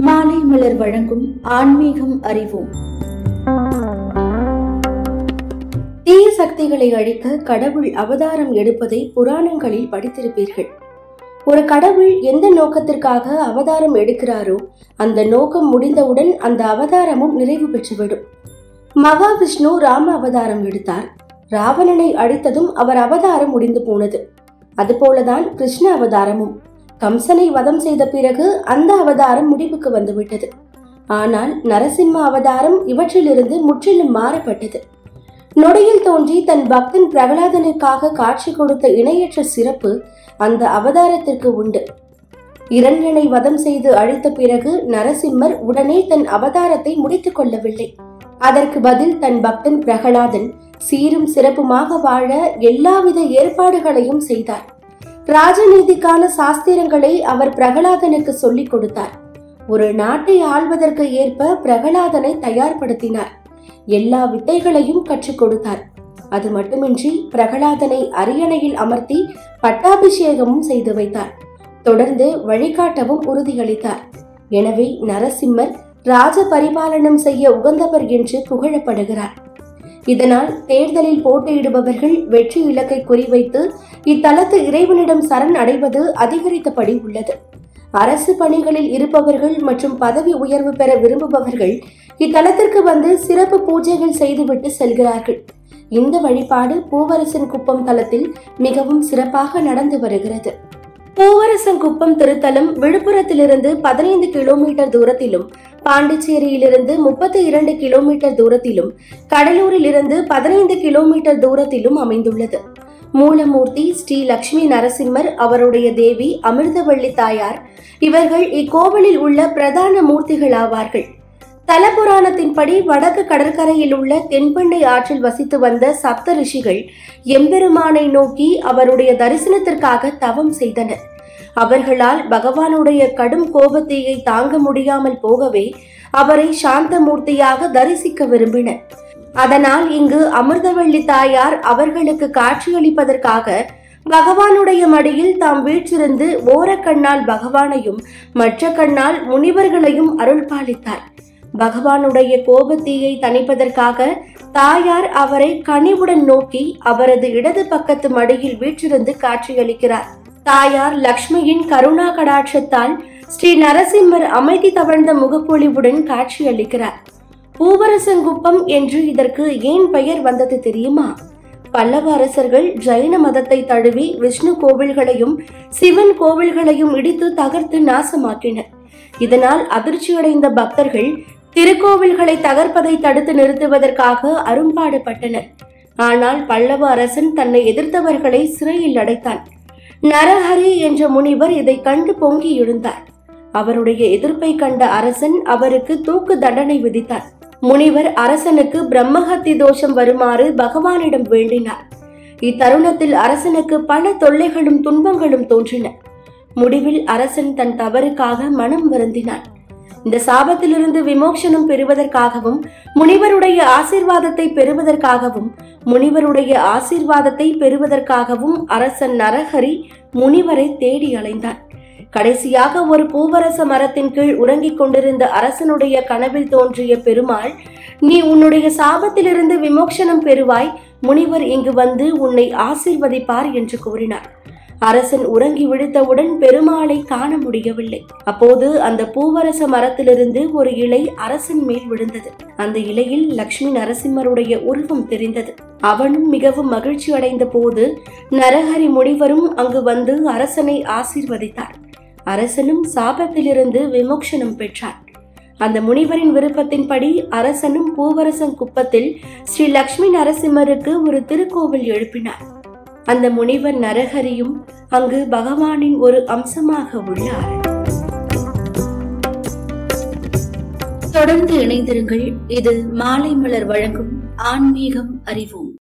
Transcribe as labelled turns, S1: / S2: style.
S1: மாலை மலர் வழங்கும் ஆன்மீகம் அறிவோம். தீய சக்திகளை அழிக்க கடவுள் அவதாரம் எடுப்பதை புராணங்களில் படித்திருப்பீர்கள். ஒரு கடவுள் எந்த நோக்கத்திற்காக அவதாரம் எடுக்கிறாரோ அந்த நோக்கம் முடிந்தவுடன் அந்த அவதாரமும் நிறைவு பெற்றுவிடும். மகாவிஷ்ணு ராம அவதாரம் எடுத்தார். ராவணனை அழித்ததும் அவர் அவதாரம் முடிந்து போனது. அதுபோலதான் கிருஷ்ண அவதாரமும். கம்சனை வதம் செய்த பிறகு அந்த அவதாரம் முடிவுக்கு வந்துவிட்டது. ஆனால் நரசிம்ம அவதாரம் இவற்றிலிருந்து முற்றிலும் மாறப்பட்டது. நொடியில் தோன்றி தன் பக்தன் பிரகலாதனுக்காக காட்சி கொடுத்த இணையற்ற சிறப்பு அந்த அவதாரத்திற்கு உண்டு. இரண்டனை வதம் செய்து அழித்த பிறகு நரசிம்மர் உடனே தன் அவதாரத்தை முடித்துக் கொள்ளவில்லை. அதற்கு பதில் தன் பக்தன் பிரகலாதன் சீரும் சிறப்புமாக வாழ எல்லாவித ஏற்பாடுகளையும் செய்தார். ராஜநீதிக்கான சாஸ்திரங்களை அவர் பிரகலாதனுக்கு சொல்லிக் கொடுத்தார். ஒரு நாட்டை ஆள்வதற்கு ஏற்ப பிரகலாதனை தயார்படுத்தினார். எல்லா வித்தைகளையும் கற்றுக் கொடுத்தார். அது மட்டுமின்றி பிரகலாதனை அரியணையில் அமர்த்தி பட்டாபிஷேகமும் செய்து வைத்தார். தொடர்ந்து வழிகாட்டவும் உறுதியளித்தார். எனவே நரசிம்மர் ராஜ பரிபாலனம் செய்ய உகந்தவர் என்று புகழப்படுகிறார். இதனால் தேர்தலில் போட்டியிடுபவர்கள் வெற்றி இலக்கை குறிவைத்து இத்தலத்து இறைவனிடம் சரண் அடைவது அதிகரித்தபடி உள்ளது. அரசு பணிகளில் இருப்பவர்கள் மற்றும் பதவி உயர்வு பெற விரும்புபவர்கள் இத்தலத்திற்கு வந்து சிறப்பு பூஜைகள் செய்துவிட்டு செல்கிறார்கள். இந்த வழிபாடு பூவரசன் குப்பம் தலத்தில் மிகவும் சிறப்பாக நடந்து வருகிறது. பூவரசங்குப்பம் திருத்தலம் விழுப்புரத்திலிருந்து பதினைந்து கிலோமீட்டர் தூரத்திலும் பாண்டிச்சேரியிலிருந்து முப்பத்தி இரண்டு கிலோமீட்டர் தூரத்திலும் கடலூரிலிருந்து பதினைந்து கிலோமீட்டர் தூரத்திலும் அமைந்துள்ளது. மூலமூர்த்தி ஸ்ரீ லட்சுமி நரசிம்மர் அவருடைய தேவி அமிர்தவள்ளி தாயார் இவர்கள் இக்கோவிலில் உள்ள பிரதான மூர்த்திகள் ஆவார்கள் தலபுராணத்தின்படி வடக்கு கடற்கரையில் உள்ள தென்பெண்ணை ஆற்றில் வசித்து வந்த சப்த ரிஷிகள் எம்பெருமானை நோக்கி அவருடைய தரிசனத்திற்காக தவம் செய்தனர். அவர்களால் பகவானுடைய கடும் கோபத்தையை தாங்க முடியாமல் போகவே அவரை சாந்த மூர்த்தியாக தரிசிக்க விரும்பினர். அதனால் இங்கு அமிர்தவள்ளி தாயார் அவர்களுக்கு காட்சியளிப்பதற்காக பகவானுடைய மடியில் தாம் வீற்றிருந்து ஓரக்கண்ணால் பகவானையும் மற்ற கண்ணால் முனிவர்களையும் அருள்பாலித்தார். பகவானுடைய கோபத்தீயை தணிப்பதற்காக தாயார் அவரை கனிவுடன் நோக்கி அவரது இடது பக்கத்து மடியில் வீற்றிருந்து காட்சியளிக்கிறார். தாயார் லக்ஷ்மியின் கருணா கடாட்சத்தால் ஸ்ரீ நரசிம்மர் அமைதி தவழ்ந்த முகப்பொழிவுடன் காட்சியளிக்கிறார். பூவரசங்குப்பம் என்று இதற்கு ஏன் பெயர் வந்தது தெரியுமா? பல்லவ அரசர்கள் ஜைன மதத்தை தழுவி விஷ்ணு கோவில்களையும் சிவன் கோவில்களையும் இடித்து தகர்த்து நாசமாக்கினர். இதனால் அதிர்ச்சியடைந்த பக்தர்கள் திருக்கோவில்களை தகர்ப்பதை தடுத்து நிறுத்துவதற்காக அரும்பாடுபட்டனர். ஆனால் பல்லவ அரசன் தன்னை எதிர்த்தவர்களை சிறையில் அடைத்தான். நரஹரி என்ற முனிவர் இதை கண்டு பொங்கி எழுந்தார். அவருடைய எதிர்ப்பை கண்ட அரசன் அவருக்கு தூக்கு தண்டனை விதித்தார். முனிவர் அரசனுக்கு பிரம்மஹத்தி தோஷம் வருமாறு பகவானிடம் வேண்டினார். இத்தருணத்தில் அரசனுக்கு பல தொல்லைகளும் துன்பங்களும் தோன்றின. முடிவில் அரசன் தன் தவறுக்காக மனம் வருந்தினான். இந்த சாபத்திலிருந்து விமோக்ஷனம் பெறுவதற்காகவும் முனிவருடைய ஆசீர்வாதத்தை பெறுவதற்காகவும் முனிவருடைய ஆசீர்வாதத்தை பெறுவதற்காகவும் அரசன் நரஹரி முனிவரை தேடி அலைந்தார் கடைசியாக ஒரு பூவரச மரத்தின் கீழ் உறங்கிக் கொண்டிருந்த அரசனுடைய கனவில் தோன்றிய பெருமாள் நீ உன்னுடைய சாபத்திலிருந்து விமோக்ஷனம் பெறுவாய் முனிவர் இங்கு வந்து உன்னை ஆசீர்வதிப்பார் என்று கூறினார். அரசன் உறங்கி விழுத்தவுடன் பெருமாளை காண முடியவில்லை. அப்போது அந்த பூவரச மரத்திலிருந்து ஒரு இலை அரசன் மேல் விழுந்தது. அந்த இலையில் லக்ஷ்மி நரசிம்மருடைய உருவம் தெரிந்தது. அவனும் மிகவும் மகிழ்ச்சி அடைந்த போது நரஹரி முனிவரும் அங்கு வந்து அரசனை ஆசீர்வதித்தார். அரசனும் சாபத்திலிருந்து விமோக்ஷனம் பெற்றார். அந்த முனிவரின் விருப்பத்தின்படி அரசனும் பூவரசன் குப்பத்தில் ஸ்ரீ லக்ஷ்மி நரசிம்மருக்கு ஒரு திருக்கோவில் எழுப்பினார். அந்த முனிவர் நரஹரியும் அங்கு பகவானின் ஒரு அம்சமாக உள்ளார். தொடர்ந்து இணைந்திருங்கள். இது மாலை மலர் வழங்கும் ஆன்மீகம் அறிவோம்.